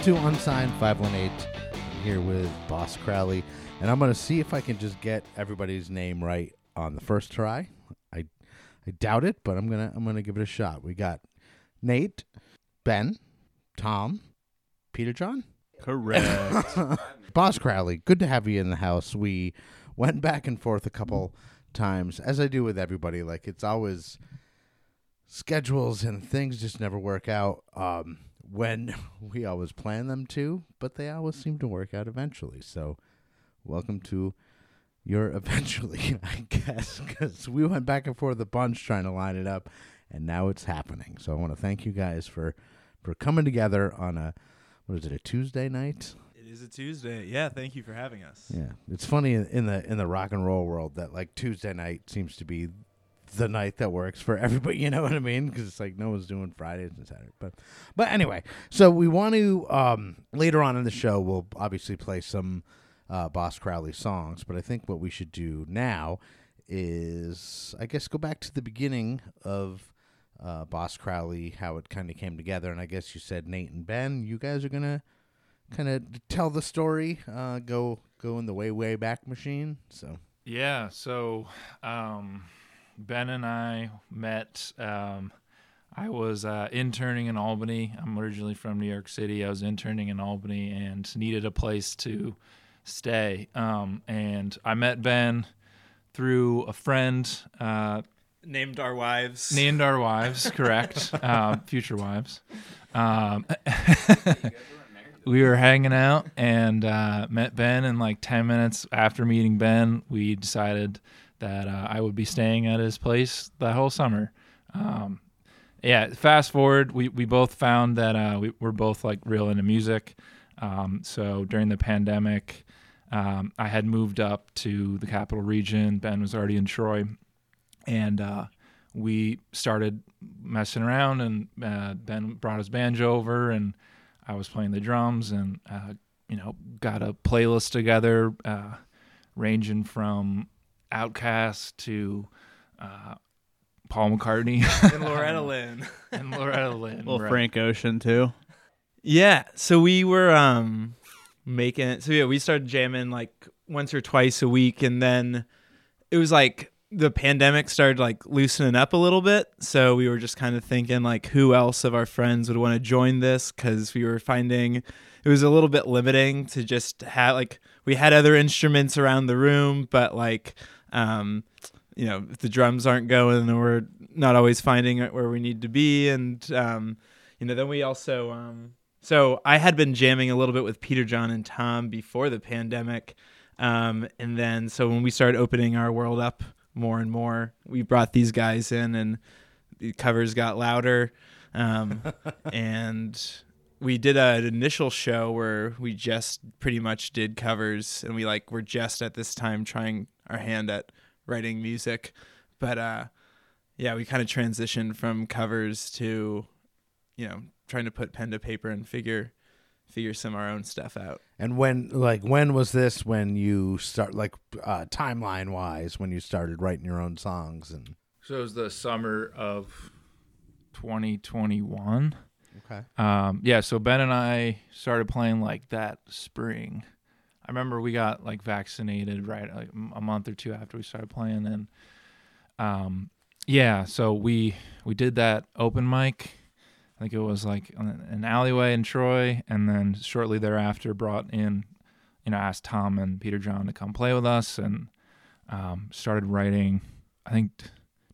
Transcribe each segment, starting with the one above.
Welcome to Unsigned 518. I'm here with Boss Crowley, and I'm going to see if I can just get everybody's name right on the first try. I I doubt it, but I'm gonna I'm gonna give it a shot. We got Nate, Ben, Tom, Peter John. Correct. Boss Crowley, good to have you in the house. We went back and forth a couple times, as I do with everybody. Like it's always schedules and things just never work out um, when we always plan them to, but they always seem to work out eventually. So, welcome to your eventually, I guess, because we went back and forth a bunch trying to line it up, and now it's happening. So I want to thank you guys for for coming together on a what is it a Tuesday night? it is a Tuesday. Yeah, thank you for having us. Yeah, it's funny in- in the in the rock and roll world that like Tuesday night seems to be the night that works for everybody. You know what I mean? Because it's like no one's doing Fridays and Saturdays. But but anyway, so we want to um, later on in the show we'll obviously play some uh, Boss Crowley songs. But I think what we should do now is I guess go back to the beginning of. Uh, Boss Crowley, how it kind of came together, and I guess you said Nate and Ben, you guys are gonna kind of tell the story, uh, go go in the way way back machine. So Yeah, so um, Ben and I met. Um, I was uh, interning in Albany. I'm originally from New York City. I was interning in Albany and needed a place to stay. Um, and I met Ben through a friend. Uh, Named our wives. named our wives, correct? uh, future wives. Um, we were hanging out and uh, met Ben, and like 10 minutes after meeting Ben, we decided that uh, I would be staying at his place the whole summer. Um, yeah, fast forward, we, we both found that uh, we, we're both like real into music. Um, so during the pandemic, um, I had moved up to the capital region. Ben was already in Troy and uh, we started messing around and uh, ben brought his banjo over and i was playing the drums and uh, you know got a playlist together uh, ranging from OutKast to uh, paul mccartney and Loretta Lynn. and loretta lynn little right. Frank Ocean too. Yeah, so we were um making so yeah, we started jamming like once or twice a week and then it was like the pandemic started like loosening up a little bit, so we were just kind of thinking like who else of our friends would want to join this cuz we were finding it was a little bit limiting to just have like we had other instruments around the room, but like um you know, if the drums aren't going then we're not always finding it where we need to be and um you know, then we also um so I had been jamming a little bit with Peter John and Tom before the pandemic. Um, and then so when we started opening our world up more and more, we brought these guys in and the covers got louder. Um, and we did an initial show where we just pretty much did covers and we like were just at this time trying our hand at writing music. But uh yeah, we kind of transitioned from covers to you know, trying to put pen to paper and figure figure some of our own stuff out. and when like when was this when you start like uh, timeline wise when you started writing your own songs and so it was the summer of 2021 okay Um, yeah, so Ben and I started playing like that spring. I remember we got like vaccinated right like a month or two after we started playing, and um, yeah, so we we did that open mic. I think it was like an an alleyway in Troy, and then shortly thereafter brought in, you know, asked Tom and Peter John to come play with us, and um, started writing. I think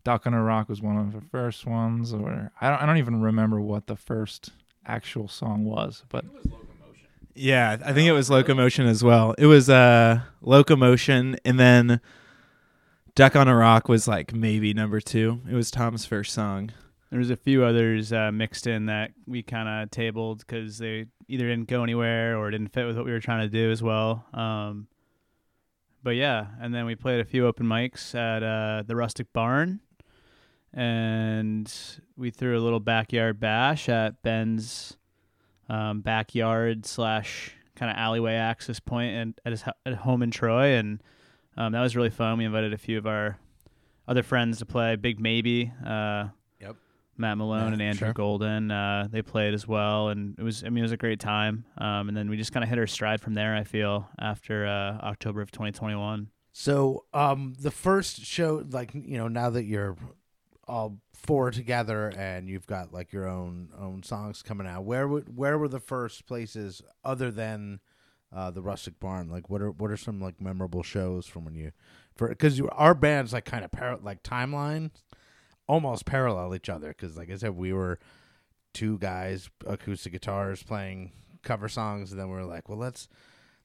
Duck on a Rock was one of the first ones, or I don't, I don't even remember what the first actual song was, but Yeah, I think it was Locomotion as well. It was uh Locomotion and then Duck on a Rock was like maybe number 2. It was Tom's first song. There was a few others uh, mixed in that we kind of tabled because they either didn't go anywhere or didn't fit with what we were trying to do as well. Um, but yeah, and then we played a few open mics at uh, the Rustic Barn, and we threw a little backyard bash at Ben's um, backyard slash kind of alleyway access point and at his ho- at home in Troy, and um, that was really fun. We invited a few of our other friends to play. Big Maybe, uh, Yep. Matt Malone Yeah, and Andrew sure. Golden. Uh, they played as well, and it was I mean it was a great time. Um, and then we just kind of hit our stride from there. I feel after uh, October of 2021. So, um, the first show, like you know, now that you're all four together and you've got like your own own songs coming out, where would where were the first places other than uh, the Rustic Barn? Like, what are what are some like memorable shows from when you for because our bands like kind of par- like timeline almost parallel each other because like I said, we were two guys acoustic guitars playing cover songs, and then we were like, well, let's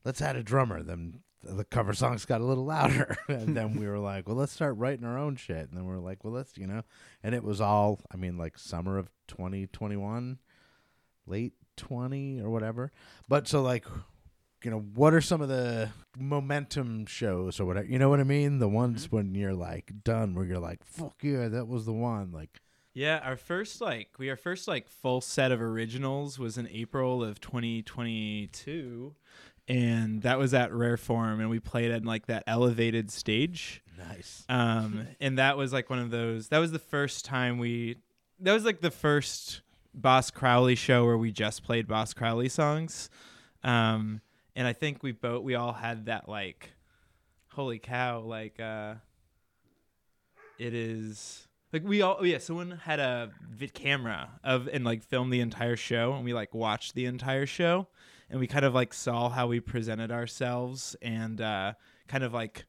let's add a drummer. Then the cover songs got a little louder, and then we were like, well, let's start writing our own shit. And then we are like, well, let's you know, and it was all I mean, like summer of twenty twenty one, late twenty or whatever. But so like. You know what are some of the momentum shows or whatever? You know what I mean. The ones mm-hmm. when you're like done, where you're like, "Fuck yeah, that was the one." Like, Yeah, our first like we our first like full set of originals was in April of 2022, and that was at Rare Form, and we played at like that elevated stage. nice. Um, and that was like one of those. That was the first time we. That was like the first Boss Crowley show where we just played Boss Crowley songs. Um, and I think we both we all had that like, holy cow! Like, uh, it is like we all oh yeah. Someone had a vid camera of and like filmed the entire show, and we like watched the entire show, and we kind of like saw how we presented ourselves, and uh, kind of like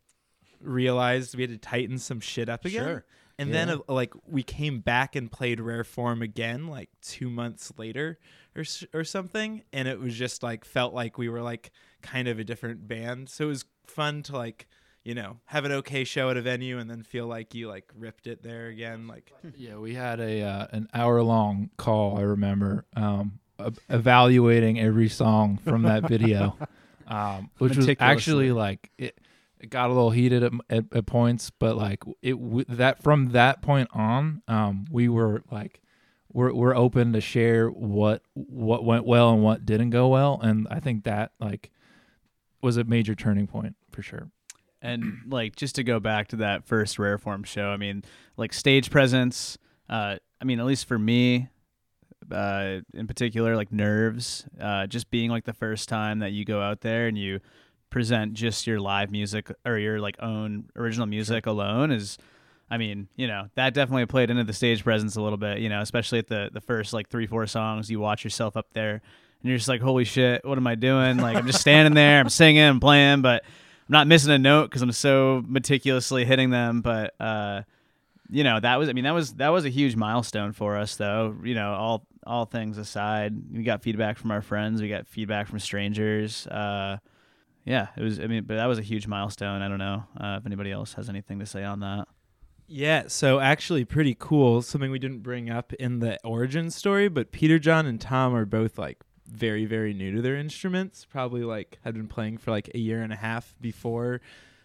realized we had to tighten some shit up again. Sure. And then uh, like we came back and played rare form again like 2 months later or or something and it was just like felt like we were like kind of a different band. So it was fun to like, you know, have an okay show at a venue and then feel like you like ripped it there again like Yeah, we had a uh, an hour long call. I remember um, evaluating every song from that video, um, which was actually like it, it got a little heated at, at, at points, but like it w- that from that point on, um, we were like we're we're open to share what what went well and what didn't go well, and I think that like was a major turning point for sure. And like just to go back to that first rare form show, I mean, like stage presence. Uh, I mean, at least for me, uh, in particular, like nerves. Uh, just being like the first time that you go out there and you present just your live music or your like own original music alone is. I mean, you know, that definitely played into the stage presence a little bit, you know, especially at the the first like 3 4 songs, you watch yourself up there and you're just like, "Holy shit, what am I doing?" Like I'm just standing there, I'm singing, I'm playing, but I'm not missing a note cuz I'm so meticulously hitting them, but uh you know, that was I mean, that was that was a huge milestone for us though. You know, all all things aside, we got feedback from our friends, we got feedback from strangers. Uh yeah, it was I mean, but that was a huge milestone. I don't know uh, if anybody else has anything to say on that. Yeah, so actually pretty cool. Something we didn't bring up in the origin story, but Peter John and Tom are both like very very new to their instruments. Probably like had been playing for like a year and a half before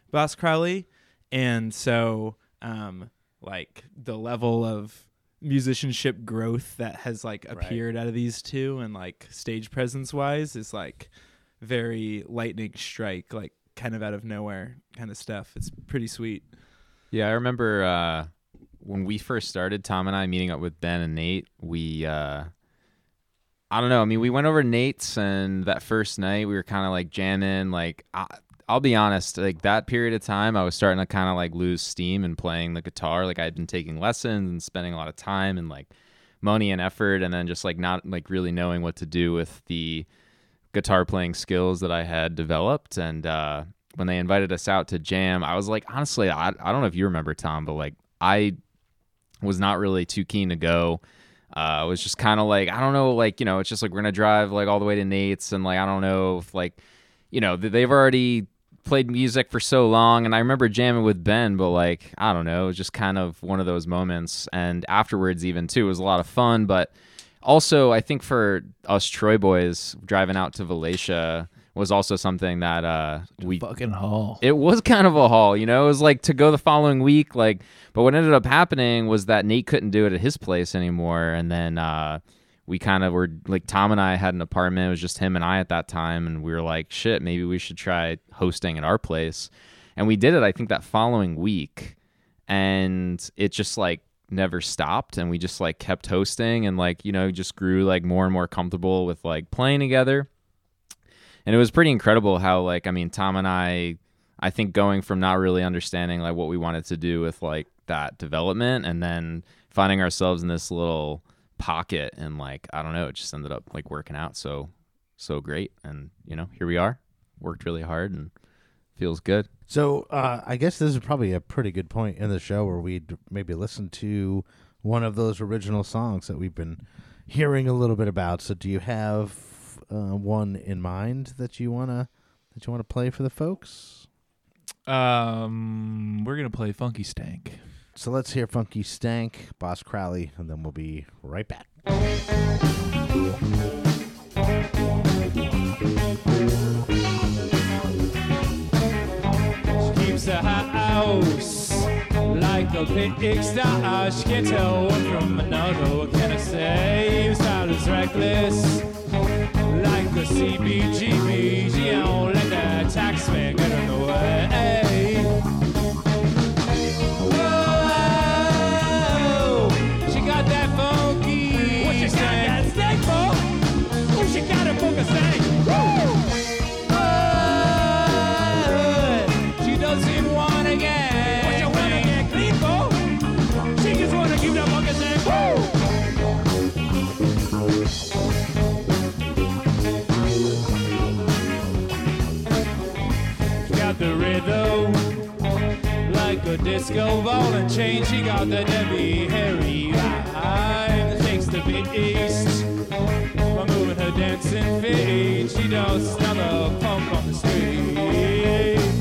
Boss Crowley, and so um like the level of musicianship growth that has like Right. appeared out of these two and like stage presence wise is like very lightning strike like kind of out of nowhere kind of stuff. It's pretty sweet. Yeah, I remember uh, when we first started, Tom and I meeting up with Ben and Nate. We, uh, I don't know. I mean, we went over Nate's, and that first night we were kind of like jamming. Like, I, I'll be honest, like that period of time, I was starting to kind of like lose steam and playing the guitar. Like, I had been taking lessons and spending a lot of time and like money and effort, and then just like not like really knowing what to do with the guitar playing skills that I had developed. And uh, when they invited us out to jam, I was like, honestly, I, I don't know if you remember Tom, but like I was not really too keen to go. Uh, I was just kind of like, I don't know, like, you know, it's just like we're going to drive like all the way to Nate's and like, I don't know if like, you know, they've already played music for so long. And I remember jamming with Ben, but like, I don't know, it was just kind of one of those moments. And afterwards, even too, it was a lot of fun. But also, I think for us Troy boys driving out to Valatie was also something that uh, we Fucking hall. it was kind of a haul, you know. It was like to go the following week, like. But what ended up happening was that Nate couldn't do it at his place anymore, and then uh, we kind of were like Tom and I had an apartment. It was just him and I at that time, and we were like, shit, maybe we should try hosting at our place, and we did it. I think that following week, and it just like never stopped and we just like kept hosting and like you know just grew like more and more comfortable with like playing together and it was pretty incredible how like i mean tom and i i think going from not really understanding like what we wanted to do with like that development and then finding ourselves in this little pocket and like i don't know it just ended up like working out so so great and you know here we are worked really hard and feels good So uh, I guess this is probably a pretty good point in the show where we'd maybe listen to one of those original songs that we've been hearing a little bit about. So do you have uh, one in mind that you wanna that you wanna play for the folks? Um, we're gonna play Funky Stank. So let's hear Funky Stank, Boss Crowley, and then we'll be right back. keeps the house like a pigsty. She can't tell one from another. What can I say? Style is reckless, like a CBGB. She don't let that tax man get in the way. Disco ball and chain. She got the Debbie Harry vibe takes the beast. By moving her dancing feet, she does another pump on the street.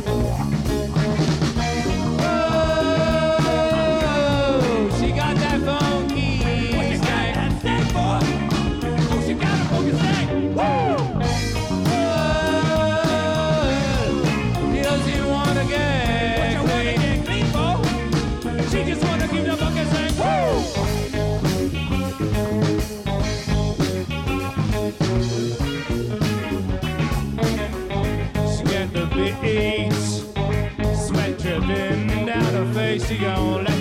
She gon' let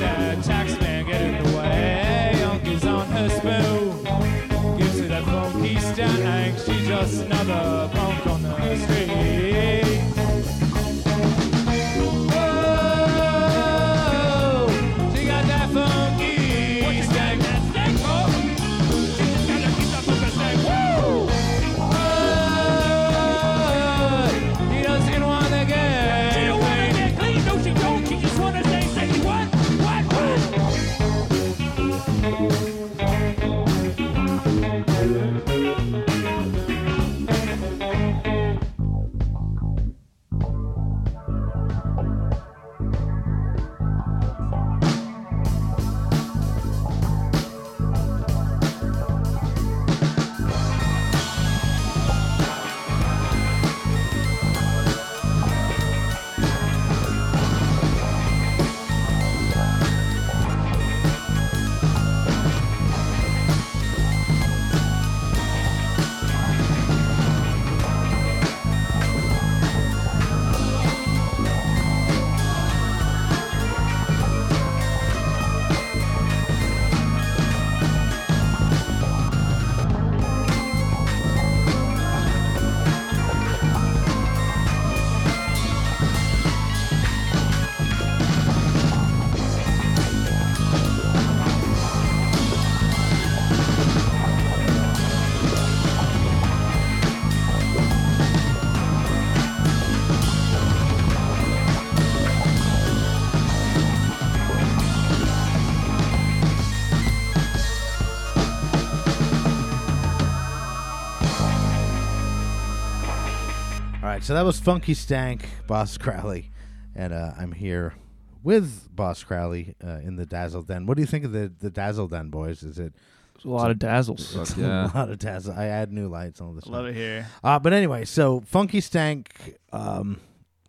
so that was Funky Stank, Boss Crowley, and uh, I'm here with Boss Crowley uh, in the Dazzle Den. What do you think of the the Dazzle Den, boys? Is it There's a lot of dazzles. Fuck yeah. a lot of Dazzle? I add new lights all this. Stuff. Love it here. Uh, but anyway, so Funky Stank, um,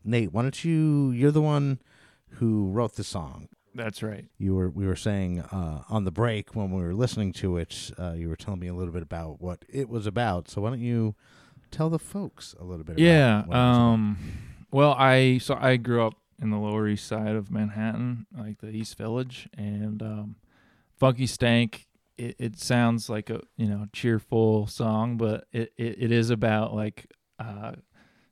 Nate, why don't you? You're the one who wrote the song. That's right. You were we were saying uh, on the break when we were listening to it. Uh, you were telling me a little bit about what it was about. So why don't you tell the folks a little bit? Yeah. About what it about? Um. Well, I so I grew up in the Lower East Side of Manhattan, like the East Village, and um, Funky Stank. It, it sounds like a you know cheerful song, but it, it, it is about like uh,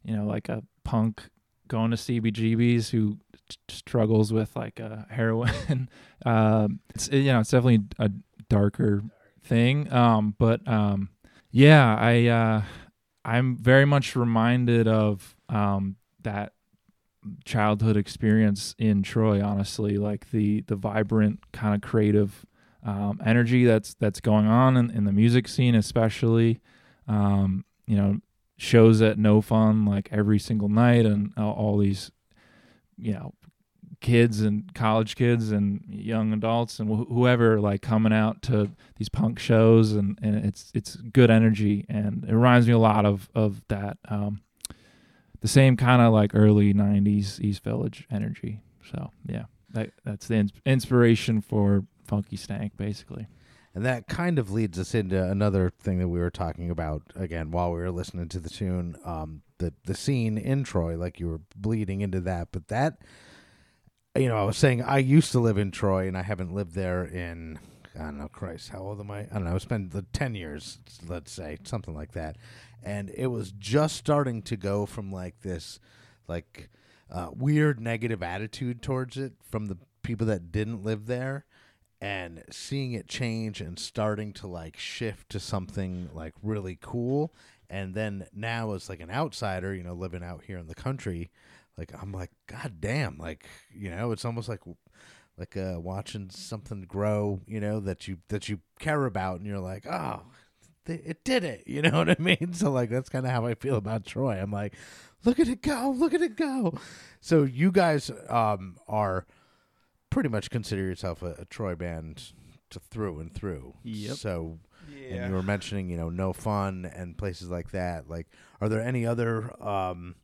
you know like a punk going to CBGBs who t- struggles with like a heroin. um, it's you know it's definitely a darker thing. Um, but um, yeah, I uh, I'm very much reminded of um, that childhood experience in Troy. Honestly, like the the vibrant kind of creative um, energy that's that's going on in, in the music scene, especially. Um, you know, shows at No Fun like every single night, and all, all these, you know, kids and college kids and young adults and wh- whoever like coming out to these punk shows and, and it's it's good energy and it reminds me a lot of of that um, the same kind of like early 90s East Village energy so yeah that that's the ins- inspiration for Funky Stank basically And that kind of leads us into another thing that we were talking about again while we were listening to the tune, um, the the scene in Troy, like you were bleeding into that. But that, you know, I was saying I used to live in Troy, and I haven't lived there in I don't know, Christ, how old am I? I don't know. I spent the ten years, let's say, something like that, and it was just starting to go from like this, like uh, weird negative attitude towards it from the people that didn't live there and seeing it change and starting to like shift to something like really cool and then now as like an outsider you know living out here in the country like i'm like god damn like you know it's almost like like uh watching something grow you know that you that you care about and you're like oh th- it did it you know what i mean so like that's kind of how i feel about troy i'm like look at it go look at it go so you guys um are pretty much consider yourself a, a Troy band to through and through. Yep. So, and you were mentioning, you know, no fun and places like that. Like, are there any other? um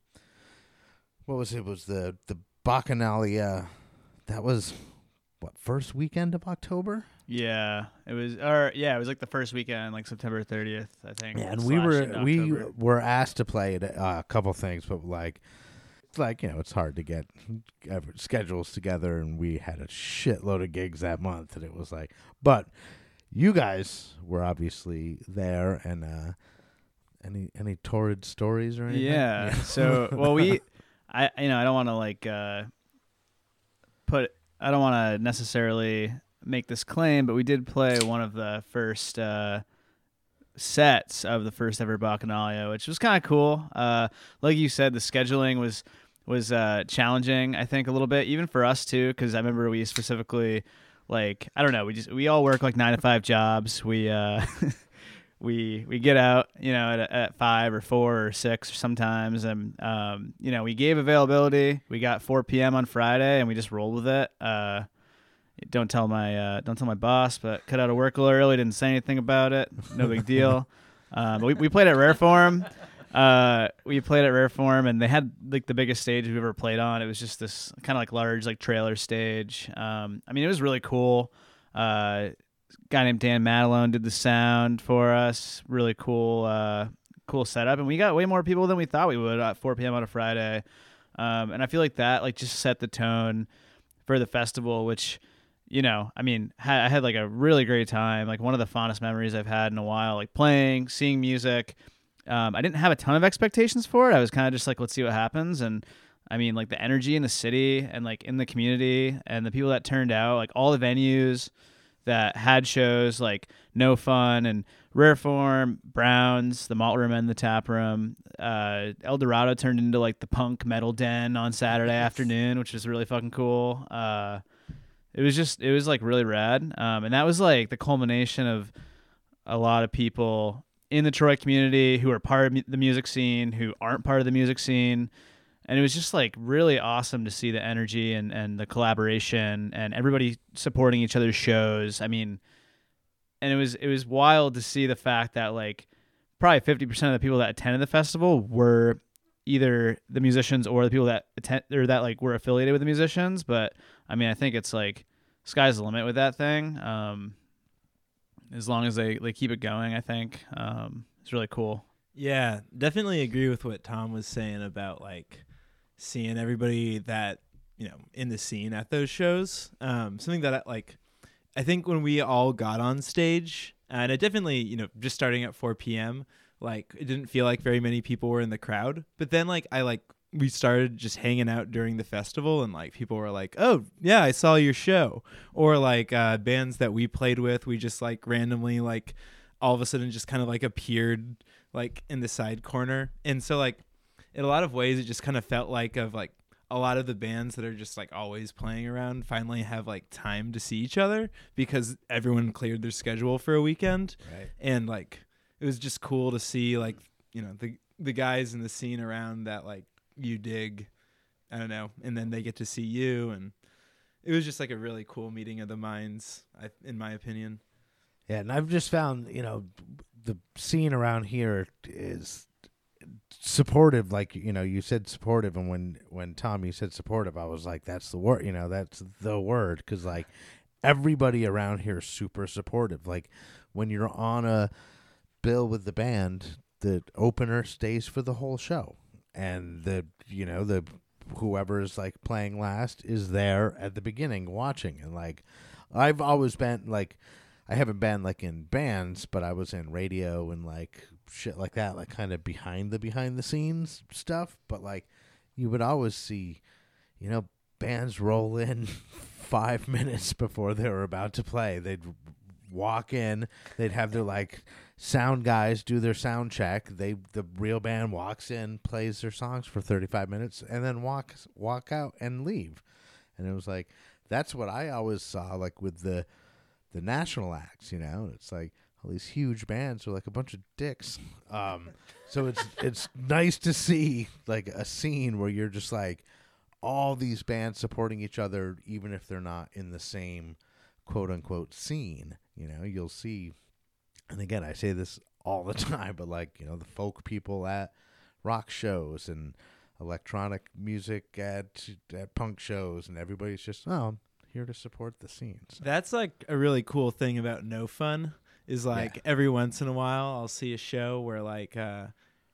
What was it? Was the the Bacchanalia? That was what first weekend of October? Yeah, it was, or yeah, it was like the first weekend, like September 30th, I think. Yeah, and we were we were asked to play uh, a couple things, but like it's like you know it's hard to get uh, schedules together, and we had a shitload of gigs that month, and it was like, but you guys were obviously there, and uh any any torrid stories or anything? Yeah. so, well, we, I, you know, I don't want to like uh, put, I don't want to necessarily make this claim, but we did play one of the first uh, sets of the first ever Bacchanalia, which was kind of cool. Uh, like you said, the scheduling was was uh, challenging. I think a little bit, even for us too, because I remember we specifically. Like I don't know, we just we all work like nine to five jobs. We uh, we we get out you know at, at five or four or six sometimes. And um, you know we gave availability. We got 4 p.m on friday and we just rolled with it. Uh, don't tell my uh, don't tell my boss but cut out of work a little early didn't say anything about it. No big deal. Um, but we, we played at rare form. Uh, we played at rare form and they had like the biggest stage we've ever played on. It was just this kind of like large like trailer stage. Um, i mean it was really cool. Uh, guy named Dan Madelone did the sound for us. Really cool, uh, cool setup, and we got way more people than we thought we would at 4 p.m. on a Friday. Um, and I feel like that like just set the tone for the festival, which you know, I mean, ha- I had like a really great time, like one of the fondest memories I've had in a while, like playing, seeing music. Um, I didn't have a ton of expectations for it. I was kind of just like, let's see what happens, and I mean, like the energy in the city and like in the community and the people that turned out, like all the venues that had shows like No Fun and Rare Form, Browns, the Malt Room and the Tap Room. Uh, El Dorado turned into like the punk metal den on Saturday afternoon, which was really fucking cool. Uh, it was just, it was like really rad. Um, and that was like the culmination of a lot of people in the Troy community who are part of the music scene, who aren't part of the music scene and it was just like really awesome to see the energy and, and the collaboration and everybody supporting each other's shows. I mean, and it was it was wild to see the fact that like probably fifty percent of the people that attended the festival were either the musicians or the people that attend or that like were affiliated with the musicians. But I mean, I think it's like sky's the limit with that thing. Um, as long as they they keep it going, I think um, it's really cool. Yeah, definitely agree with what Tom was saying about like seeing everybody that you know in the scene at those shows. Um, something that I, like I think when we all got on stage, and it definitely, you know, just starting at 4 p.m., like it didn't feel like very many people were in the crowd. But then, like, I like we started just hanging out during the festival, and like people were like, "Oh, yeah, I saw your show," or like uh, bands that we played with, we just like randomly like all of a sudden just kind of like appeared like in the side corner, and so like in a lot of ways, it just kind of felt like of like a lot of the bands that are just like always playing around finally have like time to see each other because everyone cleared their schedule for a weekend. Right. and like it was just cool to see like you know the the guys in the scene around that like you dig i don't know and then they get to see you. And it was just like a really cool meeting of the minds I, in my opinion. Yeah, and I've just found, you know, the scene around here is supportive like you know you said supportive and when when tom you said supportive i was like that's the word you know that's the word because like everybody around here is super supportive. Like when you're on a bill with the band the opener stays for the whole show and the you know the whoever's like playing last is there at the beginning watching and like i've always been like I haven't been like in bands, but I was in radio and like shit like that, like kind of behind the behind the scenes stuff. But like you would always see, you know, bands roll in five minutes before they were about to play. They'd walk in, they'd have their like sound guys do their sound check. They the real band walks in, plays their songs for thirty five minutes, and then walks walk out and leave. And it was like that's what I always saw, like with the the national acts, you know. It's like all these huge bands are like a bunch of dicks. Um, so it's it's nice to see like a scene where you're just like all these bands supporting each other, even if they're not in the same quote unquote scene. You know, you'll see. And again, I say this all the time, but like you know, the folk people at rock shows and electronic music at at punk shows, and everybody's just oh, I'm here to support the scene. So. That's like a really cool thing about No Fun is like every once in a while I'll see a show where like uh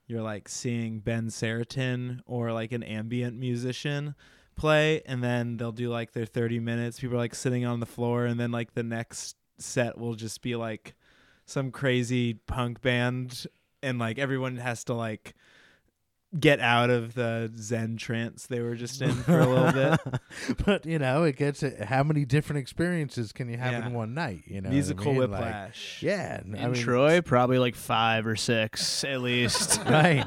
you're like seeing Ben Seretan or like an ambient musician play and then they'll do like their 30 minutes. People are like sitting on the floor and then like the next set will just be like some crazy punk band and like everyone has to like get out of the zen trance they were just in for a little bit but you know, it gets it, how many different experiences can you have Yeah. in one night? You know, what I musical mean? Like, whiplash yeah, In I mean, Troy, probably like five or six at least. right.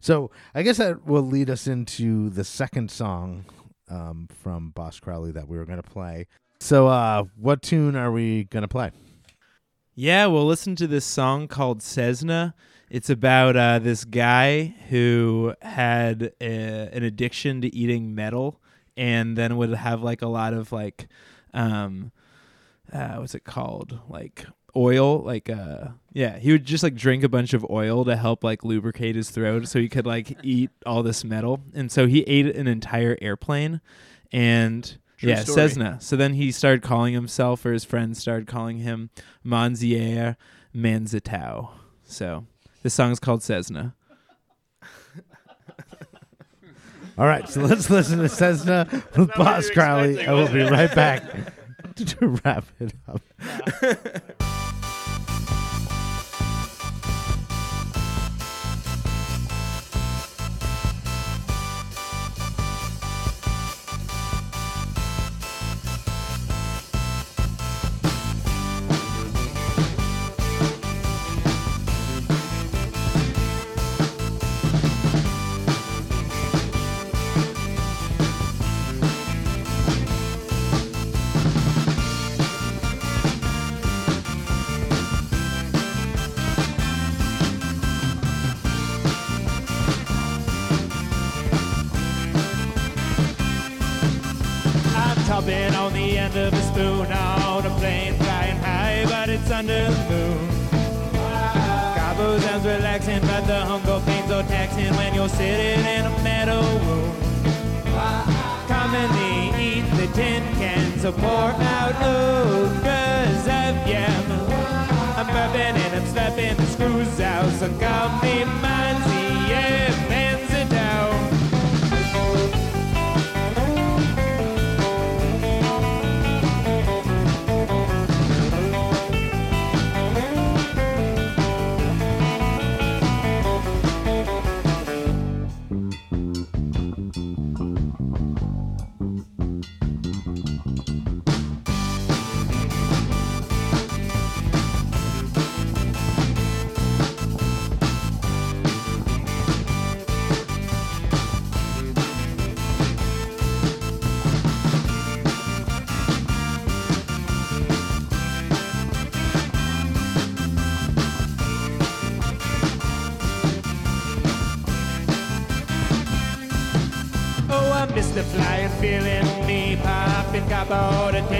So I guess that will lead us into the second song um, from Boss Crowley that we were going to play. So, uh, what tune are we going to play? Yeah, we'll listen to this song called Cessna. It's about uh, this guy who had a, an addiction to eating metal and then would have like a lot of like, um, uh, what's it called? Like oil, like, uh, yeah, he would just like drink a bunch of oil to help like lubricate his throat so he could like eat all this metal. And so he ate an entire airplane and. True yeah, story. Cessna. So then he started calling himself, or his friends started calling him Monsieur Mangetout. So this song's called Cessna. All right, so let's listen to Cessna with Boss Crowley, and we'll be right back to wrap it up. of a spoon on a plane flying high, but it's under the moon. Cabo sounds relaxing, but the hunger pain's so taxing when you're sitting in a metal room. Commonly eat the tin cans or pour out ogres of yam. I'm burping and I'm slapping the screws out, so call me Monty,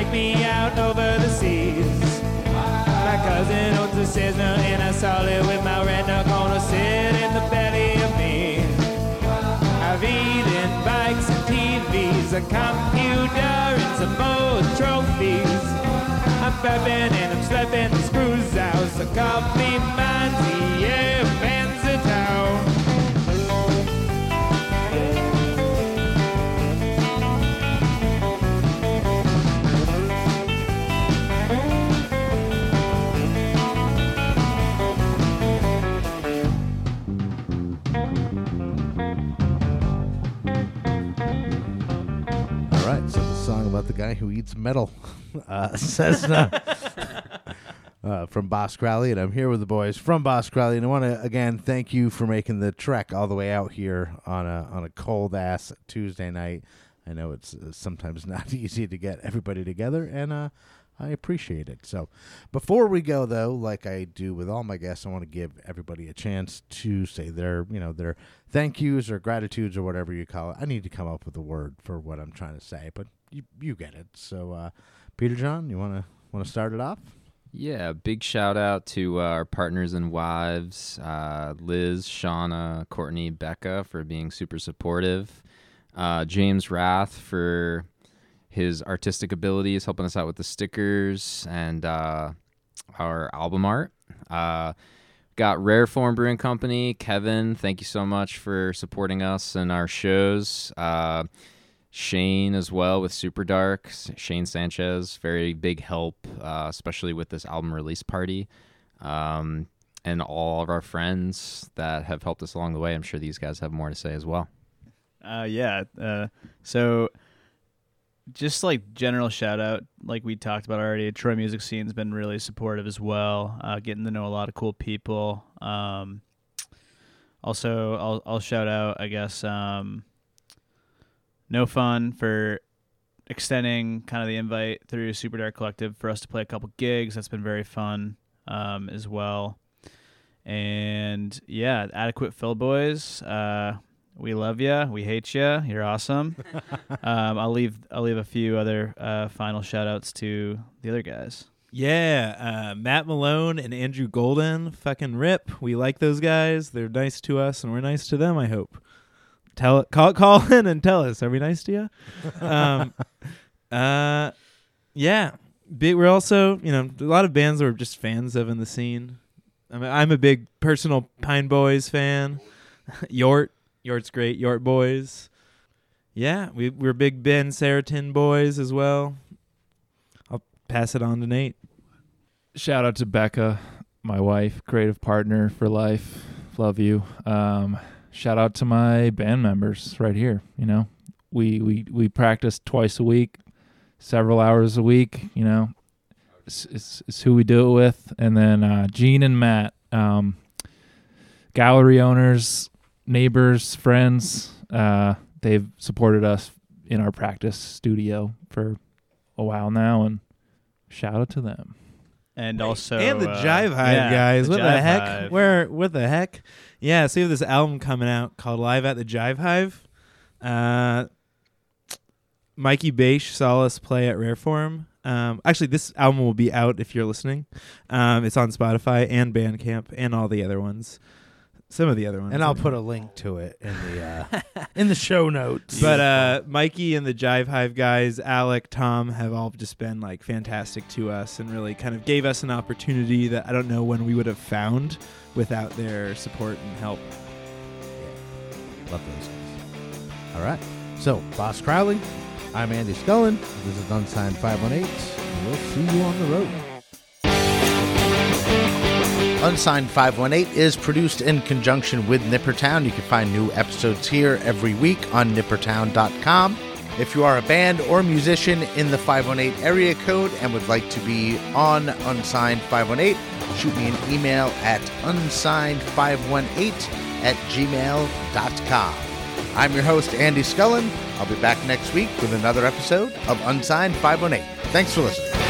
take me out over the seas. My cousin owns a Cessna and I saw it with my renter gonna sit in the belly of me. I've eaten bikes and TVs, a computer and some old trophies. I'm prepping and I'm slapping the screws out. So coffee minds, yeah, fans guy who eats metal uh, says uh, uh, from Boss Crowley, and I'm here with the boys from Boss Crowley, and I want to again thank you for making the trek all the way out here on a on a cold ass Tuesday night. I know it's uh, sometimes not easy to get everybody together, and uh, I appreciate it. So, before we go though, like I do with all my guests, I want to give everybody a chance to say their, you know, their thank yous or gratitudes or whatever you call it. I need to come up with a word for what I'm trying to say, but you you get it. So, uh, Peter John, you want to want to start it off? Yeah, big shout out to uh, our partners and wives, uh, Liz, Shauna, Courtney, Becca, for being super supportive. Uh, James Rath for his artistic abilities, helping us out with the stickers and uh, our album art. Uh, got Rare Form Brewing Company, Kevin. Thank you so much for supporting us and our shows. Shane as well with Super Dark. Shane Sanchez, very big help, uh, especially with this album release party. Um, and all of our friends that have helped us along the way. I'm sure these guys have more to say as well. Uh, yeah. Uh, so just like general shout out, like we talked about already, Troy music scene's been really supportive as well. Uh, getting to know a lot of cool people. Um, also, I'll I'll shout out, I guess, um, No Fun for extending kind of the invite through Super Dark Collective for us to play a couple gigs. That's been very fun um, as well. And yeah, Adequate Fill Boys. Uh, we love you. We hate you. You're awesome. um, I'll leave. I'll leave a few other uh, final shout outs to the other guys. Yeah, uh, Matt Malone and Andrew Golden, fucking rip. We like those guys. They're nice to us, and we're nice to them. I hope. Tell call call in and tell us. Are we nice to you? um, uh, yeah. Big, we're also you know a lot of bands we're just fans of in the scene. I mean, I'm a big personal Pine Boys fan. Yort, Yort's great. Yort Boys. Yeah, we we're big Ben Seretan boys as well. I'll pass it on to Nate. Shout out to Becca, my wife, creative partner for life. Love you. Um, shout out to my band members right here. You know, we we we practice twice a week, several hours a week. You know, it's, it's, it's who we do it with. And then uh, Gene and Matt, um, gallery owners, neighbors, friends. Uh, they've supported us in our practice studio for a while now, and shout out to them. And also and the uh, Jive Hive yeah, guys. the what the heck? Hive. Where? What the heck? Yeah. So we have this album coming out called Live at the Jive Hive. Uh, Mikey Beish saw us play at Rare Form. Um, actually, this album will be out if you're listening. Um, it's on Spotify and Bandcamp and all the other ones. Some of the other ones. And I'll put a link to it in the uh, in the show notes. But uh, Mikey and the Jive Hive guys, Alec, Tom, have all just been like fantastic to us and really kind of gave us an opportunity that I don't know when we would have found without their support and help. Love those guys. All right. So, Boss Crowley, I'm Andy Scullin. This is Unsigned 518. and We'll see you on the road. Unsigned 518 is produced in conjunction with Nippertown. You can find new episodes here every week on nippertown.com. If you are a band or musician in the 518 area code and would like to be on Unsigned 518, shoot me an email at unsigned518 at gmail.com. I'm your host, Andy Scullin. I'll be back next week with another episode of Unsigned 518. Thanks for listening.